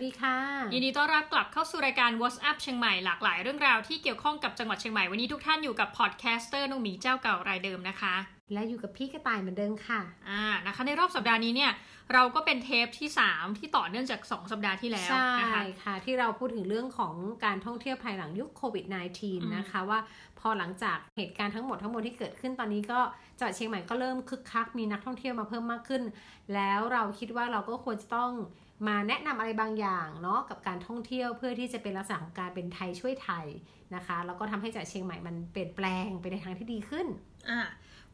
วัสดีค่ะ ยินดีต้อนรับกลับเข้าสู่รายการ What's Up เชียงใหม่หลากหลายเรื่องราวที่เกี่ยวข้องกับจังหวัดเชียงใหม่ วันนี้ทุกท่านอยู่กับ podcaster น้องหมีเจ้าเก่ารายเดิมนะคะ และอยู่กับพี่กระต่ายเหมือนเดิมค่ะ อ่านะคะ ในรอบสัปดาห์นี้เนี่ยเราก็เป็นเทปที่ 3 ที่ต่อเนื่องจาก 2 สัปดาห์ที่แล้วใช่นะคะค่ะ ที่เราพูดถึงเรื่องของการท่องเที่ยวภายหลังยุคโควิด -19 นะคะว่าพอหลังจากเหตุการณ์ทั้งหมดทั้งหมดที่เกิดขึ้นตอนนี้ก็จังหวัดเชียงใหม่ก็เริ่มคึกคักมีนักท่องเที่ยวมาเพิ่มมากขึ้น แล้วเราคิดว่าเราก็ควรจะต้อง มาแนะนำอะไรบางอย่างเนาะกับการท่องเที่ยวเพื่อที่จะเป็นลักษณะของการเป็นไทยช่วยไทยนะคะแล้วก็ทำให้จังหวัดเชียงใหม่มันเปลี่ยนแปลงไปในทางที่ดีขึ้นอ่า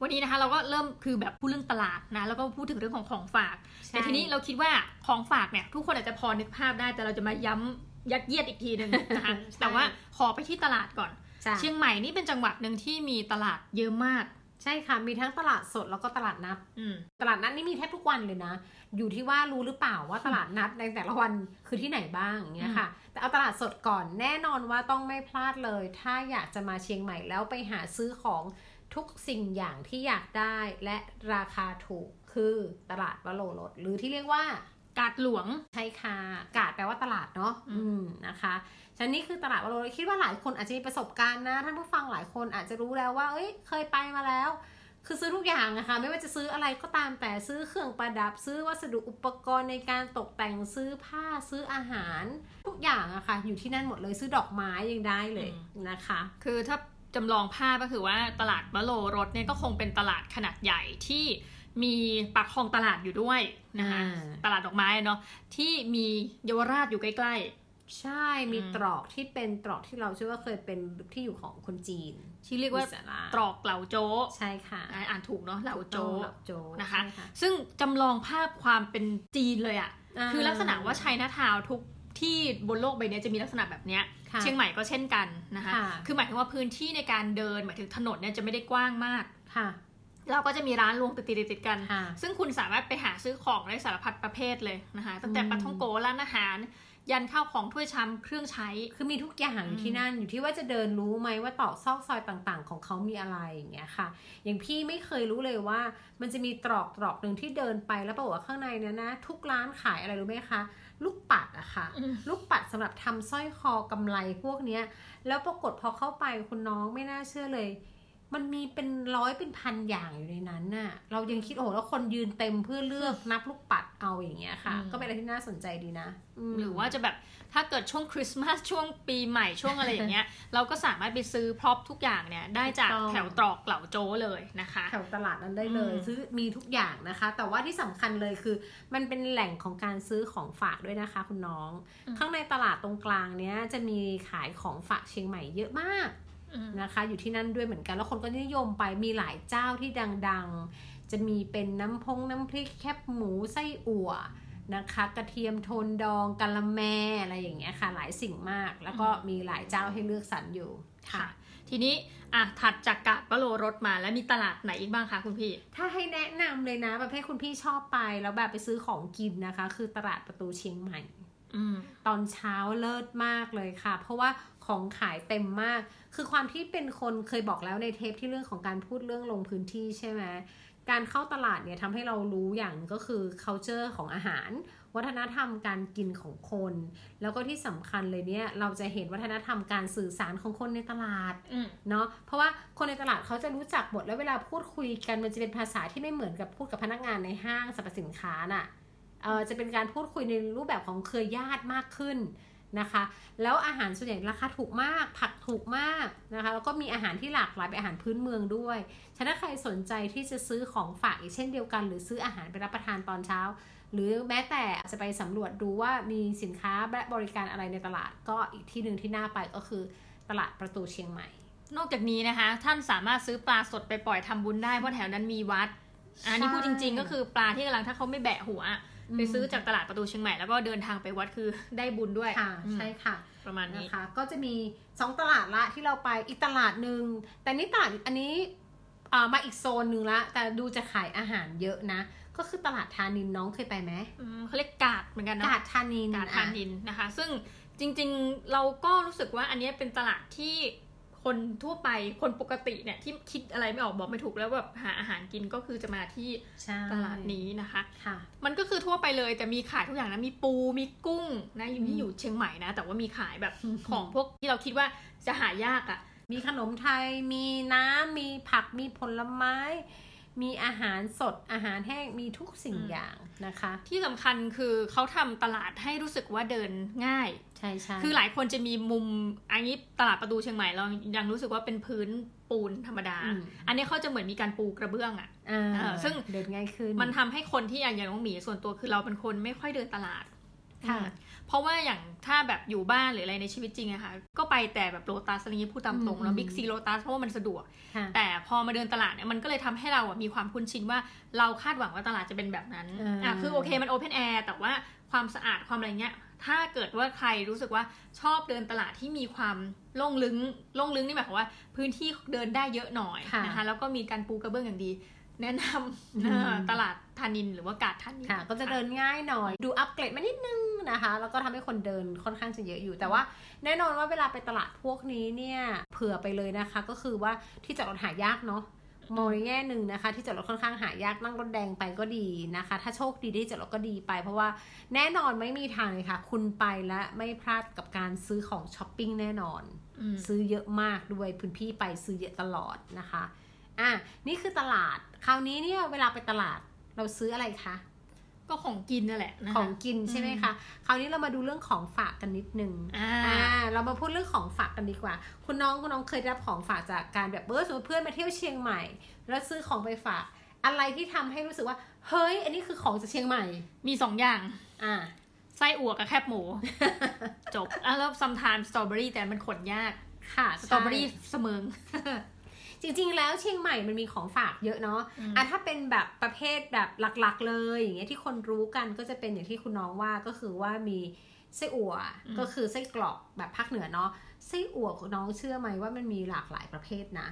วันนี้นะคะเราก็เริ่มคือแบบพูดเรื่องตลาดนะแล้วก็พูดถึงเรื่องของของฝากใช่แต่ทีนี้เราคิดว่าของฝากเนี่ยทุกคนอาจจะพอนึกภาพได้แต่เราจะมาย้ำยัดเยียดอีกทีหนึ่งนะคะใช่แต่ว่าขอไปที่ตลาดก่อนจ้ะเชียงใหม่นี่เป็นจังหวัดหนึ่งที่มีตลาดเยอะมาก ใช่ค่ะ มีทั้งตลาดสดแล้วก็ตลาดนัดอืมตลาดนัดนี่มีแทบทุกวันเลยนะ อยู่ที่ว่ารู้หรือเปล่าว่าตลาดนัดในแต่ละวันคือที่ไหนบ้างอย่างเงี้ยค่ะ แต่เอาตลาดสดก่อนแน่นอนว่าต้องไม่พลาดเลย ถ้าอยากจะมาเชียงใหม่แล้วไปหาซื้อของทุกสิ่งอย่างที่อยากได้และราคาถูกคือตลาดวโรรสหรือที่เรียกว่า กาดหลวงใช่ค่ะกาดแปลว่าตลาดเนาะอืมอืมนะคะฉะนั้นนี่คือตลาดวโรรสคิดว่าหลายคนอาจจะมีประสบการณ์นะท่านผู้ฟังหลายคนอาจจะรู้แล้วว่า เอ้ย เคยไปมาแล้ว คือซื้อทุกอย่างนะคะไม่ว่าจะซื้ออะไรก็ตามแต่ซื้อเครื่องประดับ ซื้อวัสดุอุปกรณ์ในการตกแต่งซื้อผ้าซื้ออาหาร ทุกอย่างอะค่ะอยู่ที่นั่นหมดเลยซื้อดอกไม้ยังได้เลยนะคะ คือถ้าจำลองภาพก็คือว่าตลาดมะโลรถเนี่ยก็คงเป็นตลาดขนาดใหญ่ที่ มีปากคลองตลาดอยู่ด้วยนะคะอ่าตลาดดอกไม้เนาะที่มีเยาวราชอยู่ใกล้ใช่มีอืมตรอกที่เป็นตรอกที่เราเชื่อว่าเคยเป็นที่อยู่ของคนจีนๆที่เรียกว่าอิสระตรอกเหล่าโจ๊ะใช่ค่ะอ่าอ่านถูกเนาะเหล่าโจ๊เหล่าโจ๊นะคะใช่ซึ่งจำลองภาพความเป็นจีนเลยอะาคือลักษณะว่าชัยนาทาวน์ทุกที่บนโลกใบนี้จะมีลักษณะแบบเนี้ยค่ะเชียงใหม่ก็เช่นกันนะคะค่ะคือหมายถึงว่าพื้นที่ในการเดินหมายถึงถนนเนี่ยจะไม่ได้กว้างมากค่ะ เราก็จะมีร้านรวงติดติดติดๆกันค่ะซึ่งคุณสามารถไปหาซื้อของได้สารพัดประเภทเลยนะคะ ตั้งแต่อืมปลาท่องโกร้านอาหาร ยันข้าวของถ้วยชามเครื่องใช้ คือมีทุกอย่างอยู่ที่นั่น อยู่ที่ว่าจะเดินรู้ไหมว่าตอกซอกซอยต่างๆ ของเขามีอะไรอย่างเงี้ยค่ะ อย่างพี่ไม่เคยรู้เลยว่า มันจะมีตรอกตรอกหนึ่งที่เดินไปแล้วปรากฏว่าข้างในเนี้ยนะ ทุกร้านขายอะไรรู้ไหมคะ ลูกปัดอะค่ะอืมลูกปัดสำหรับทำสร้อยคอกำไรพวกเนี้ย แล้วปรากฏพอเข้าไปคุณน้องไม่น่าเชื่อเลย มันมีเป็นร้อยเป็นพันอย่างอยู่ในนั้นน่ะ เรายังคิดโอ้โหแล้วคนยืนเต็มเพื่อเลือกนับลูกปัดเอาอย่างเงี้ยค่ะอืมก็เป็นอะไรที่น่าสนใจดีนะมหรือว่าจะแบบถ้าเกิดช่วงคริสต์มาสช่วงปีใหม่ช่วงอะไรอย่างเงี้ย เราก็สามารถไปซื้อพร็อพทุกอย่างเนี่ย ได้จากถูกต้องแถวตรอกเหล่าโจ้เลยนะคะ แถวตลาดนั้นได้เลยอืมซื้อมีทุกอย่างนะคะ แต่ว่าที่สำคัญเลยคือ มันเป็นแหล่งของการซื้อของฝากด้วยนะคะ คุณน้อง ข้างในตลาดตรงกลางเนี้ยจะมีขายของฝากเชียงใหม่เยอะมากอืม นะคะ อยู่ที่นั่นด้วยเหมือนกัน แล้วคนก็นิยมไปมีหลายเจ้าที่ดังๆ จะมีเป็นน้ำพงน้ำพริกแคบหมูไส้อั่วนะคะ กระเทียมโทนดองกะละแมอะไรอย่างเงี้ยค่ะ หลายสิ่งมาก แล้วก็มีหลายเจ้าให้เลือกสรรอยู่ค่ะ ทีนี้อะถัดจากกาดวโรรถมาแล้วมีตลาดไหนอีกบ้างคะคุณพี่ ถ้าให้แนะนำเลยนะประเภทคุณพี่ชอบไปแล้วแบบไปซื้อของกินนะคะ คือตลาดประตูเชียงใหม่อืมตอนเช้าเลิศมากเลยค่ะ เพราะว่า ของขายเต็มมาก คือความที่เป็นคนเคยบอกแล้วในเทปที่เรื่องของการพูดเรื่องลงพื้นที่ใช่ไหมการเข้าตลาดเนี่ยทำให้เรารู้อย่างหนึ่งก็คือ culture ของอาหาร วัฒนธรรมการกินของคน แล้วก็ที่สำคัญเลยเนี่ยเราจะเห็นวัฒนธรรมการสื่อสารของคนในตลาดอืมเนาะเพราะว่าคนในตลาดเขาจะรู้จักหมดแล้วเวลาพูดคุยกันมันจะเป็นภาษาที่ไม่เหมือนกับพูดกับพนักงานในห้างสรรพสินค้าน่ะเออจะเป็นการพูดคุยในรูปแบบของเครือญาติมากขึ้น นะคะ แล้วอาหารส่วนใหญ่ราคาถูกมาก ผักถูกมากนะคะ แล้วก็มีอาหารที่หลากหลายเป็นอาหารพื้นเมืองด้วย ฉะนั้นถ้าใครสนใจที่จะซื้อของฝากอีกเช่นเดียวกัน หรือซื้ออาหารไปรับประทานตอนเช้า หรือแม้แต่จะไปสำรวจดูว่ามีสินค้าและบริการอะไรในตลาด ก็อีกที่หนึ่งที่น่าไปก็คือตลาดประตูเชียงใหม่ นอกจากนี้นะคะ ท่านสามารถซื้อปลาสดไปปล่อยทำบุญได้เพราะแถวนั้นมีวัด อันนี้พูดจริง ๆ ก็คือปลาที่กำลังถ้าเขาไม่แบะหัว ไปซื้อจากตลาดประตูเชียงใหม่แล้วก็เดินทางไปวัดคือได้บุญด้วยค่ะอืมใช่ค่ะ ประมาณนี้นะคะก็จะมีสองตลาดละที่เราไปอีกตลาดหนึ่งแต่นี่ตลาดอันนี้อ่ามาอีกโซนหนึ่งละแต่ดูจะขายอาหารเยอะนะ ก็คือตลาดทานินน้องเคยไปไหมอืมเขาเรียกกาดเหมือนกันเนาะกาดทานินกาดทานินนะคะ ซึ่งจริงๆเราก็รู้สึกว่าอันเนี้ยเป็นตลาดที่ คคนทั่วไปคนปกติเนี่ยที่คิดอะไรไม่ออกบอกไม่ถูกแล้วแบบหาอาหารกินก็คือจะมาที่ใช่ตลาดนี้นะคะค่ะมันก็คือทั่วไปเลยแต่มีขายทุกอย่างนะมีปูมีกุ้งนะอยู่ที่อยู่เชียงใหม่นะ แต่ว่ามีขายแบบอืมของพวกที่เราคิดว่าจะหายากอะ่ะ มีขนมไทยมีน้ำมีผักมีผลไม้ มีอาหารสดอาหารแห้งมีทุกสิ่งอืมอย่างนะคะ ที่สำคัญคือเขาทำตลาดให้รู้สึกว่าเดินง่าย ใช่ใช่คือหลายคนจะมีมุมอันนี้ตลาดประตูเชียงใหม่เรายังรู้สึกว่าเป็นพื้นปูนธรรมดาอืมอันนี้เขาจะเหมือนมีการปูกระเบื้องอะอ่าเออซึ่งเดินง่ายขึ้น มันทำให้คนที่อย่างอย่างน้องหมีส่วนตัวคือเราเป็นคนไม่ค่อยเดินตลาด ค่ะอืมเพราะว่าอย่างถ้าแบบอยู่บ้านหรืออะไรในชีวิตจริงอะค่ะ ก็ไปแต่แบบโลตัสอะไรเงี้ยพูดตามตรงอืมแล้วบิ๊กซีโลตัสเพราะว่ามันสะดวกค่ะแต่พอมาเดินตลาดเนี่ยมันก็เลยทำให้เราอะมีความคุ้นชินว่าเราคาดหวังว่าตลาดจะเป็นแบบนั้นอ่าอะคือโอเคมัน open air แต่ว่าความสะอาดความอะไรเงี้ยถ้าเกิดว่าใครรู้สึกว่าชอบเดินตลาดที่มีความโล่งลึงโล่งลึงนี่หมายความว่าพื้นที่เดินได้เยอะหน่อยค่ะนะคะแล้วก็มีการปูกระเบื้องอย่างดี แนะนอืมำเออตลาดธานินหรือว่ากาดธานินค่ะก็จะเดินง่ายหน่อย ดูอัปเกรดมานิดนึง นะคะ แล้วก็ทำให้คนเดินค่อนข้างจะเยอะอยู่ แต่ว่าแน่นอนว่าเวลาไปตลาดพวกนี้เนี่ยเผื่อไปเลยนะคะ ก็คือว่าที่จอดรถหายากเนาะมองในแง่หนึ่งนะคะ ที่จอดรถค่อนข้างหายากนั่งรถแดงไปก็ดีนะคะ ถ้าโชคดีได้จอดรถก็ดีไป เพราะว่าแน่นอนไม่มีทางเลยค่ะ คุณไปและไม่พลาดกับการซื้อของช้อปปิ้งแน่นอนอืมซื้อเยอะมากด้วยพื้นที่ไปซื้อเยอะตลอดนะคะอะนี่คือตลาดคราวนี้เนี่ยเวลาไปตลาดเราซื้ออะไรคะ ก็ของกินนั่นแหละนะคะของกินใช่ไหมคะคราวนี้เรามาดูเรื่องของฝากกันนิดนึงอ่าอ่าเรามาพูดเรื่องของฝากกันดีกว่า คุณน้องคุณน้องเคยได้รับของฝากจากการแบบเออสมมติเพื่อนมาเที่ยวเชียงใหม่ แล้วซื้อของไปฝาก อะไรที่ทำให้รู้สึกว่า เฮ้ย อันนี้คือของจากเชียงใหม่ มีสองอย่าง อ่าไส้อั่วกับแคบหมู จบอะแล้ว sometimes สตรอเบอรี่แต่มันขนยากค่ะสตรอเบอรี่เสมิง จริง ๆ แล้วเชียงใหม่มันมีของฝากเยอะเนาะอืมอะถ้าเป็นแบบประเภทแบบหลักๆ เลยอย่างเงี้ยที่คนรู้กันก็จะเป็นอย่างที่คุณน้องว่าก็คือว่ามีไส้อั่วก็คือไส้กรอกแบบภาคเหนือเนาะไส้อั่วคุณน้องเชื่อไหมว่ามันมีหลากหลายประเภทนะ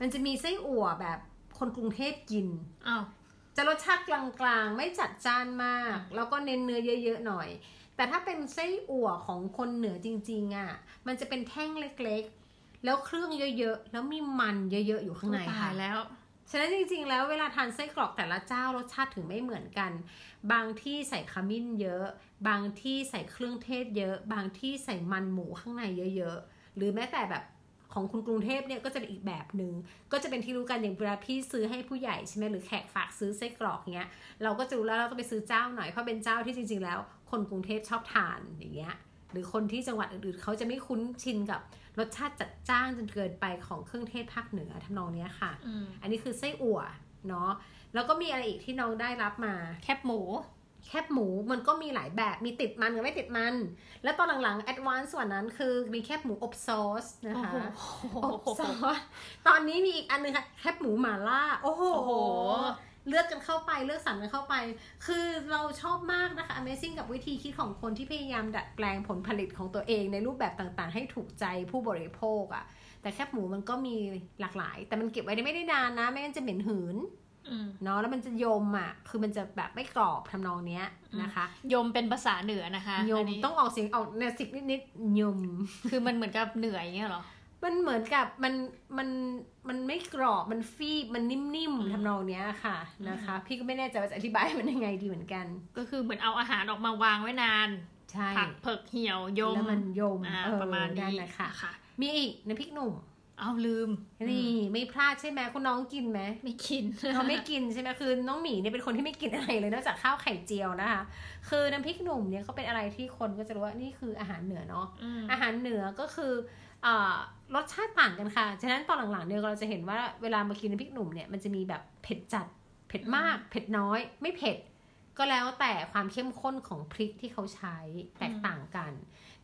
มันจะมีไส้อั่วแบบคนกรุงเทพกินอ้าวจะรสชาติกลางๆ ไม่จัดจ้านมาก แล้วก็เน้นเนื้อเยอะๆหน่อย แต่ถ้าเป็นไส้อั่วของคนเหนือจริงๆอะ่ะ มันจะเป็นแท่งเล็กๆ แล้วเครื่องเยอะๆ แล้วมีมันเยอะๆ อยู่ข้างในตาค่ะยแล้ว ฉะนั้นจริงๆ แล้วเวลาทานไส้กรอกแต่ละเจ้ารสชาติถึงไม่เหมือนกัน บางที่ใส่ขมิ้นเยอะ บางที่ใส่เครื่องเทศเยอะ บางที่ใส่มันหมูข้างในเยอะๆ หรือแม้แต่แบบของคุณกรุงเทพเนี่ยก็จะเป็นอีกแบบหนึง่งก็จะเป็นที่รู้กันอย่างเวลาพี่ซื้อให้ผู้ใหญ่ใช่ไหมหรือแขกฝากซื้อไส้กรอกเงี้ยเราก็จะรู้แล้วเราต้องไปซื้อเจ้าหน่อยเพราะเป็นเจ้าที่จริง ๆ แล้ว คนกรุงเทพชอบทานอย่างเงี้ยหรือคนที่จังหวัดอื่นๆเขาจะไม่คุ้นชินกับ รสชาติจัดจ้านจนเกินไปของเครื่องเทศภาคเหนือทำนองเนี้ยค่ะอืมอันนี้คือไส้อั่วเนาะแล้วก็มีอะไรอีกที่น้องได้รับมา แคบหมู แคบหมูมันก็มีหลายแบบมีติดมันกับไม่ติดมัน แล้วตอนหลังๆ advance กว่านั้นคือมีแคบหมูอบซอสนะคะอบซอสตอนนี้มีอีกอันนึงค่ะแคบหมูหม่าล่า โอ้โหโอ้โห เลือกกันเข้าไปเลือกสรรกันเข้าไป คือเราชอบมากนะคะ Amazing กับวิธีคิดของคนที่พยายามดัดแปลงผลผลิตของตัวเองในรูปแบบต่างๆ ให้ถูกใจผู้บริโภคอะ่ะ แต่แคบหมูมันก็มีหลากหลาย แต่มันเก็บไว้ได้ไม่ได้นานนะ ไม่งั้นจะเหม็นหืนอืมเนาะแล้วมันจะยมอะ คือมันจะแบบไม่กรอบทำนองเนี้ยนะคะ ยมเป็นภาษาเหนือนะคะยอัมนนี้ต้องออกเสียงออกเนี่ยสิกนิดๆยม คือมันเหมือนกับเหนื่อยอย่างเงี้ยเหรอ มันเหมือนกับมันมันมันไม่กรอบมันฟีบมันนิ่มอืมๆทำนองเนี้ยค่ะนะคะ พี่ก็ไม่แน่ใจว่าจะอธิบายมันยังไงดีเหมือนกัน ก็คือเหมือนเอาอาหารออกมาวางไว้นานใช่ผักเผือกเหี่ยวยมแล้วมันยมอ่าเออประมาณนั่นี้นนะคะค่ะมีอีกน้ำพริกหนุ่มเอาลืม นี่ไม่พลาดใช่ไหมคุณน้องกินไหมไม่กินเขาไม่กินใช่ไหมคือน้องหมีเนี่ยเป็นคนที่ไม่กินอะไรเลยนอกจากข้าวไข่เจียวนะคะ คือน้ำพริกหนุ่มเนี่ยเขาเป็นอะไรที่คนก็จะรู้ว่านี่คืออาหารเหนือเนาะอืมอาหารเหนือก็คือเอ่อ รสชาติต่างกันค่ะ ฉะนั้นตอนหลังๆเนี่ยเราจะเห็นว่าเวลามากินน้ำพริกหนุ่มเนี่ยมันจะมีแบบเผ็ดจัด เผ็ดมาก เผ็ดน้อย ไม่เผ็ด ก็แล้วแต่ความเข้มข้นของพริกที่เขาใช้แตกต่างกัน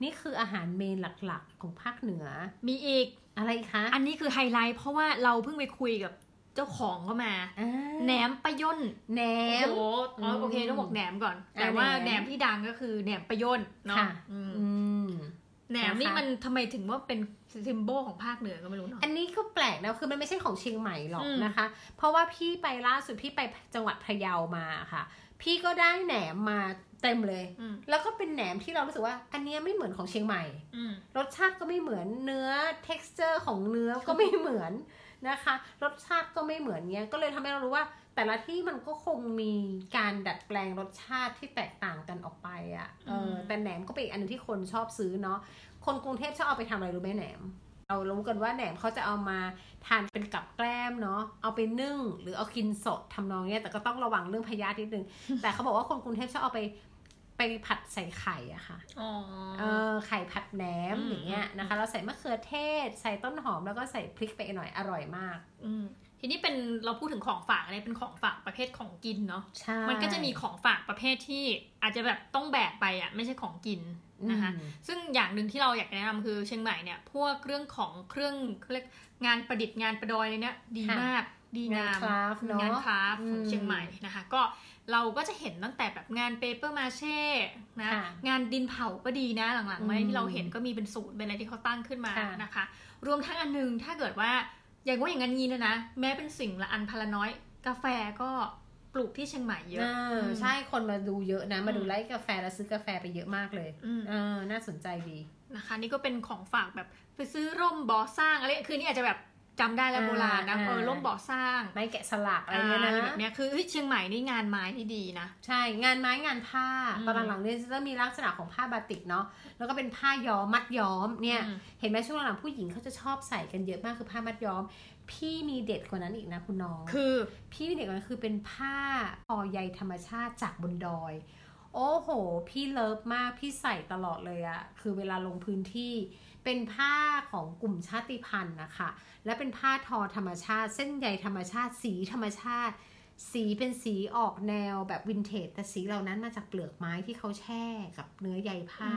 นี่คืออาหารเมนหลักๆของภาคเหนือ มีอีกอะไรคะ อันนี้คือไฮไลท์เพราะว่าเราเพิ่งไปคุยกับเจ้าของเข้ามาอ่าแหนมปะย่นแหนโอ้มโหอ๋อโอเคอืมต้องบอกแหนมก่อนอ่าแต่ว่าแหนมแหนมที่ดังก็คือแหนมปะย่นเนาะค่ะอืมอืม แหนมนี่นะคะมันทำไมถึงว่าเป็นซิมโบลของภาคเหนือก็ไม่รู้เนาะอันนี้ก็แปลกนะคือมันไม่ใช่ของเชียงใหม่หรอกอืมนะคะ เพราะว่าพี่ไปล่าสุดพี่ไปจังหวัดพะเยามาค่ะ พี่ก็ได้แหนมมาเต็มเลยอืมแล้วก็เป็นแหนมที่เรารู้สึกว่า อันเนี้ยไม่เหมือนของเชียงใหม่อืมรสชาติก็ไม่เหมือนเนื้อ texture ของเนื้อก็ไม่เหมือนนะคะ รสชาติก็ไม่เหมือนเงี้ยก็เลยทำให้เรารู้ว่า แต่ละที่มันก็คงมีการดัดแปลงรสชาติที่แตกต่างกันออกไปอะ่ะเออมแต่แหนมก็เป็นอีกอันหนึงที่คนชอบซื้อเนาะคนกรุงเทพชอบเอาไปทำอะไรรู้ไหมแหนมเรารู้กันว่าแหนมเขาจะเอามาทานเป็นกับแกล้มเนาะเอาไปนึ่ง หรือเอากินสดทำนองเนี้ยแต่ก็ต้องระวังเรื่องพยาธินิดนึง แต่เขาบอกว่าคนกรุงเทพชอบเอาไปไปผัดใส่ไข่อะค่ะอ๋อเออไข่ผัดแหนมอืมอย่างเงี้ยนะคะ เราใส่มะเขือเทศ ใส่ต้นหอมแล้วก็ใส่พริกไปหน่อยอร่อยมาก อืม ทีนี้เป็นเราพูดถึงของฝากอะไรเป็นของฝากประเภทของกินเนาะใช่มันก็จะมีของฝากประเภทที่อาจจะแบบต้องแบกไปอะไม่ใช่ของกินนะคะอืมซึ่งอย่างหนึ่งที่เราอยากแนะนำคือเชียงใหม่เนี่ยพวกเรื่องของเครื่องเขาเรียกงานประดิษฐ์งานประดอยเลยเนี่ยดีค่ะมากดีงามงานคราฟต์เนอะงานคราฟต์ของอืมเชียงใหม่นะคะก็เราก็จะเห็นตั้งแต่แบบงานเปเปอร์มาเช่นะค่ะงานดินเผาก็ดีนะหลังๆมาอืมที่เราเห็นก็มีเป็นสูตรเป็นอะไรที่เขาตั้งขึ้นมาค่ะนะคะ รวมทั้งอันหนึงถ้าเกิดว่า อย่างว่าอย่างนั้นยีนะนะ แม้เป็นสิ่งละอันพันละน้อย กาแฟก็ปลูกที่เชียงใหม่เยอะเออใช่คนมาดูเยอะนะ มาดูอืมไร่กาแฟแล้วซื้อกาแฟไปเยอะมากเลยอืมเออน่าสนใจดีนะคะ นี่ก็เป็นของฝากแบบไปซื้อร่มบ่อสร้างอะไรคือนี่อาจจะแบบ จำได้แล้วอ่าโบราณนะอ่าเออร่มบ่อสร้างไม้แกะสลักอะไรเงี้ยอะไรนะแบบเนี้ยคือเฮ้ยเชียงใหม่นี่งานไม้ที่ดีนะใช่งานไม้งานผ้าอืมตอนหลังๆเนี่ยจะมีลักษณะของผ้าบาติกเนาะแล้วก็เป็นผ้าย้อมมัดย้อมเนี่ยอืมเห็นไหมช่วงหลังๆผู้หญิงเขาจะชอบใส่กันเยอะมากคือผ้ามัดย้อม พี่มีเด็ดกว่านั้นอีกนะคุณน้องคือ พี่มีเด็ดกว่านั้นคือเป็นผ้าทอใยธรรมชาติจากบนดอยโอ้โห พี่เลิฟมากพี่ใส่ตลอดเลยอะคือเวลาลงพื้นที่เป็นผ้าของกลุ่มชาติพันธุ์นะคะ และเป็นผ้าทอธรรมชาติ เส้นใยธรรมชาติ สีธรรมชาติ สีเป็นสีออกแนวแบบวินเทจแต่สีเหล่านั้นมาจากเปลือกไม้ที่เขาแช่กับเนื้อใยผ้า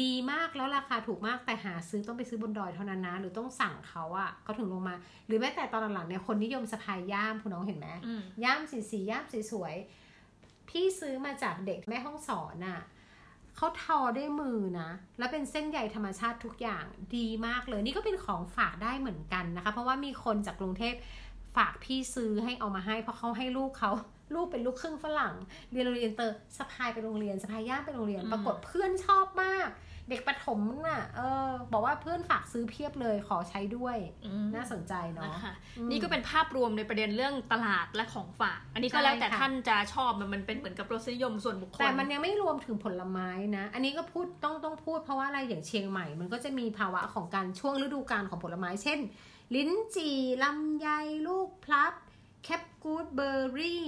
ดีมากแล้วราคาถูกมากแต่หาซื้อต้องไปซื้อบนดอยเท่านั้นนะ หรือต้องสั่งเขาอะเขาถึงลงมา หรือแม้แต่ตอนหลังๆเนี่ยคนนิยมสะพายย่ามคุณน้องเห็นไหมอืมย่ามสีสีย่ามสีสวยๆพี่ซื้อมาจากเด็กแม่ห้องสอนอะ เขาทอด้วยมือนะ และเป็นเส้นใยธรรมชาติทุกอย่างดีมากเลย นี่ก็เป็นของฝากได้เหมือนกันนะคะ เพราะว่ามีคนจากกรุงเทพฝากพี่ซื้อให้เอามาให้เพราะเขาให้ลูกเขาลูกเป็นลูกครึ่งฝรั่งเรียนโรงเรียนเตอร์สะพายไปโรงเรียนสะพายย่ามไปโรงเรียน ปรากฏเพื่อนชอบมาก เด็กประถมน่ะ เออ บอกว่าเพื่อนฝากซื้อเพียบเลยขอใช้ด้วยอืมน่าสนใจเนาะนะคะอืมนี่ก็เป็นภาพรวมในประเด็นเรื่องตลาดและของฝาก อันนี้ก็ใช่แล้วแต่ค่ะท่านจะชอบมันมันเป็นเหมือนกับรสนิยมส่วนบุคคล แต่มันยังไม่รวมถึงผลไม้นะ อันนี้ก็พูดต้องต้องพูดเพราะว่าอะไรอย่างเชียงใหม่ มันก็จะมีภาวะของการช่วงฤดูกาลของผลไม้ เช่น ลิ้นจี่ลำไยลูกพลับแคปกูดเบอร์รี่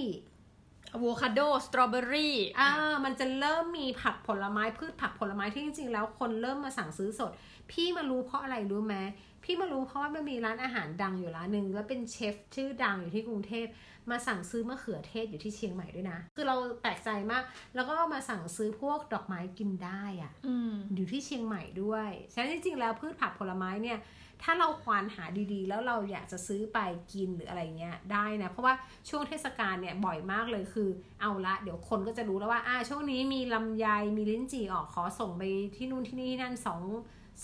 อะโวคาโดสตรอเบอรี่อ่ามันจะเริ่มมีผักผลไม้พืชผักผลไม้ที่จริงๆ แล้วคนเริ่มมาสั่งซื้อสด พี่มารู้เพราะอะไรรู้ไหมพี่มารู้เพราะว่ามันมีร้านอาหารดังอยู่ร้านหนึ่งแล้วเป็นเชฟชื่อดังอยู่ที่กรุงเทพมาสั่งซื้อมะเขือเทศอยู่ที่เชียงใหม่ด้วยนะ คือเราแปลกใจมาก แล้วก็มาสั่งซื้อพวกดอกไม้กินได้อะอืมอยู่ที่เชียงใหม่ด้วยฉะนั้นจริงๆแล้วพืชผักผลไม้เนี่ย ถ้าเราควานหาดีๆ แล้วเราอยากจะซื้อไปกินหรืออะไรเงี้ยได้นะเพราะว่าช่วงเทศกาลเนี่ยบ่อยมากเลยคือเอาละเดี๋ยวคนก็จะรู้แล้วว่าอ่าช่วงนี้มีลำไยมีลิ้นจี่ออกขอส่งไปที่นู่นที่นี่ที่นั่นสอง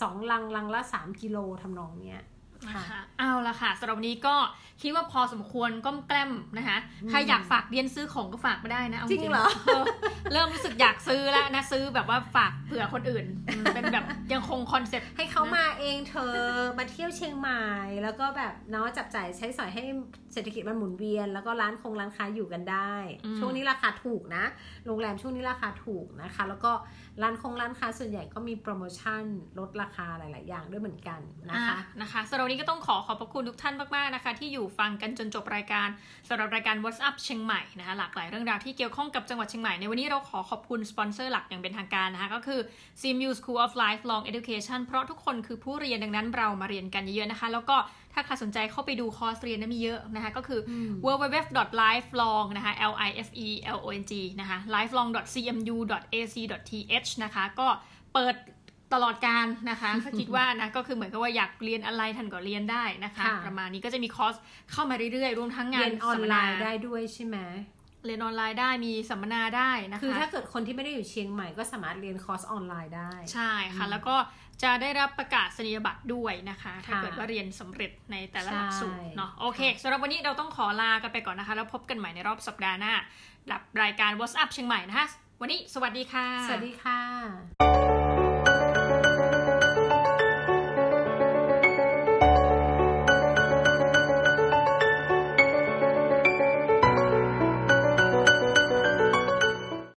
สองลังลังละสามกิโลทำนองเนี้ย นะคะเอาละค่ะสำหรับวันนี้ก็คิดว่าพอสมควรก้มแกล้มนะคะ ใครอยากฝากเรียนซื้อของก็ฝากไม่ได้นะาจริงเหรอเออเริ่มรู้สึกอยากซื้อแล้วนะซื้อแบบว่าฝากเผื่อคนอื่นอืมเป็นแบบยังคงคอนเซ็ปต์ให้เขามาเองเธอมาเที่ยวเชียงใหม่แล้วก็แบบเนาะจับจ่ายใช้สอยให้เศรษฐกิจมันหมุนเวียน แล้วก็ร้านคงร้านค้าอยู่กันได้อืมช่วงนี้ราคาถูกนะ โรงแรมช่วงนี้ราคาถูกนะคะ แล้วก็ร้านคงร้านค้าส่วนใหญ่ก็มีโปรโมชั่นลดราคาหลาย ๆ อย่างด้วยเหมือนกันนะคะอะนะคะสำหรับวันนี้ก็ต้องขอขอบพระคุณทุกท่านมากๆนะคะ ที่อยู่ฟังกันจนจบรายการสำหรับรายการ What's Up เชียงใหม่นะคะหลากหลายเรื่องราวที่เกี่ยวข้องกับจังหวัดเชียงใหม่ในวันนี้เราขอขอบคุณสปอนเซอร์หลักอย่างเป็นทางการนะคะก็คือ CMU School of Lifelong Education เพราะทุกคนคือผู้เรียนดังนั้นเรามาเรียนกันเยอะๆนะคะ แล้วก็ถ้าใครสนใจเข้าไปดูคอร์สเรียนนะมีเยอะนะคะก็คืออืม www.lifelong นะคะ l i f e l o n g นะคะ lifelong.cmu.ac.th นะคะก็เปิด ตลอดการนะคะถ้าคิดว่านะก็คือเหมือนกับว่าอยากเรียนอะไรท่านก็เรียนได้นะคะค่ะประมาณนี้ก็จะมีคอร์สเข้ามาเรื่อยๆ รวมทั้งงาเรีนยนออนสัมมไลนาน์ได้ด้วยใช่ไหมเรียนออนไลน์ได้มีสัมมนาได้นะคะคือถ้าเกิดคนที่ไม่ได้อยู่เชียงใหม่ก็สามารถเรียนคอร์สออนไลน์ได้ ใช่ค่ะ แล้วก็จะได้รับประกาศนียบัตรด้วยนะคะ ถ้าค่ะเกิดว่าเรียนสำเร็จในแต่ละหลักสูตรใช่เนาะโอเคค่ะสำหรับวันนี้เราต้องขอลากันไปก่อนนะคะ แล้วพบกันใหม่ในรอบสัปดาห์หน้ากับรายการ What's Up เชียงใหม่นะคะวันนี้สวัสดีค่ะ สวัสดีค่ะ